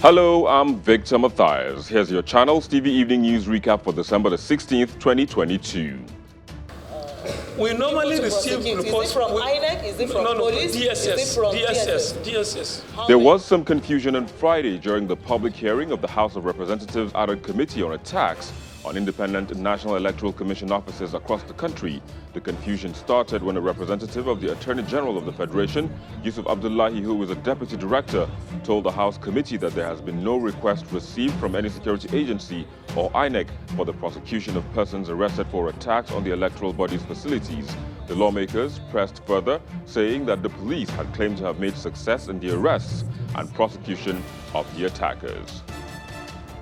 Hello, I'm Victor Matthias. Here's your Channels TV Evening News recap for December the 16th, 2022. We normally receive prosecute? Is it reports from INEC? Is it from no, no, police? Is DSS, it from DSS, DSS. How There was some confusion on Friday during the public hearing of the House of Representatives ad hoc committee on attacks on independent National Electoral Commission offices across the country. The confusion started when a representative of the Attorney General of the Federation, Yusuf Abdullahi, who is a deputy director, told the House committee that there has been no request received from any security agency or INEC for the prosecution of persons arrested for attacks on the electoral body's facilities. The lawmakers pressed further, saying that the police had claimed to have made success in the arrests and prosecution of the attackers.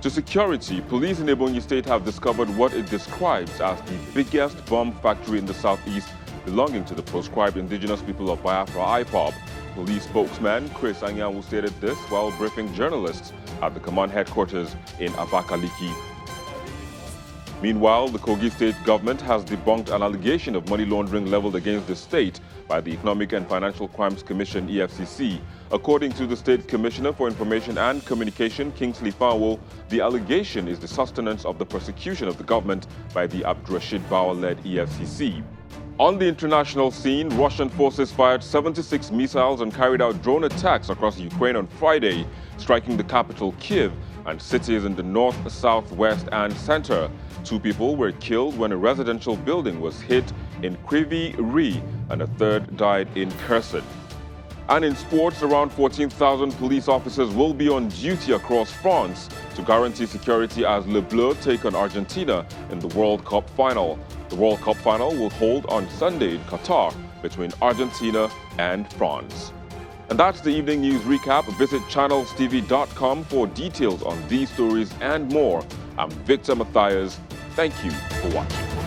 To security, police in Ebonyi State have discovered what it describes as the biggest bomb factory in the southeast belonging to the proscribed indigenous people of Biafra IPOB. Police spokesman Chris Anyanwu stated this while briefing journalists at the command headquarters in Abakaliki. Meanwhile, the Kogi state government has debunked an allegation of money laundering leveled against the state by the Economic and Financial Crimes Commission EFCC. According to the State Commissioner for Information and Communication, Kingsley Fanwo, the allegation is the sustenance of the persecution of the government by the Abdulrasheed Bawa-led EFCC. On the international scene, Russian forces fired 76 missiles and carried out drone attacks across Ukraine on Friday, striking the capital Kiev and cities in the north, south, west, and center. Two people were killed when a residential building was hit in Kryvyi Rih, and a third died in Kherson. And in sports, around 14,000 police officers will be on duty across France to guarantee security as Les Bleus take on Argentina in the World Cup final. The World Cup final will hold on Sunday in Qatar between Argentina and France. And that's the evening news recap. Visit channelstv.com for details on these stories and more. I'm Victor Matthias. Thank you for watching.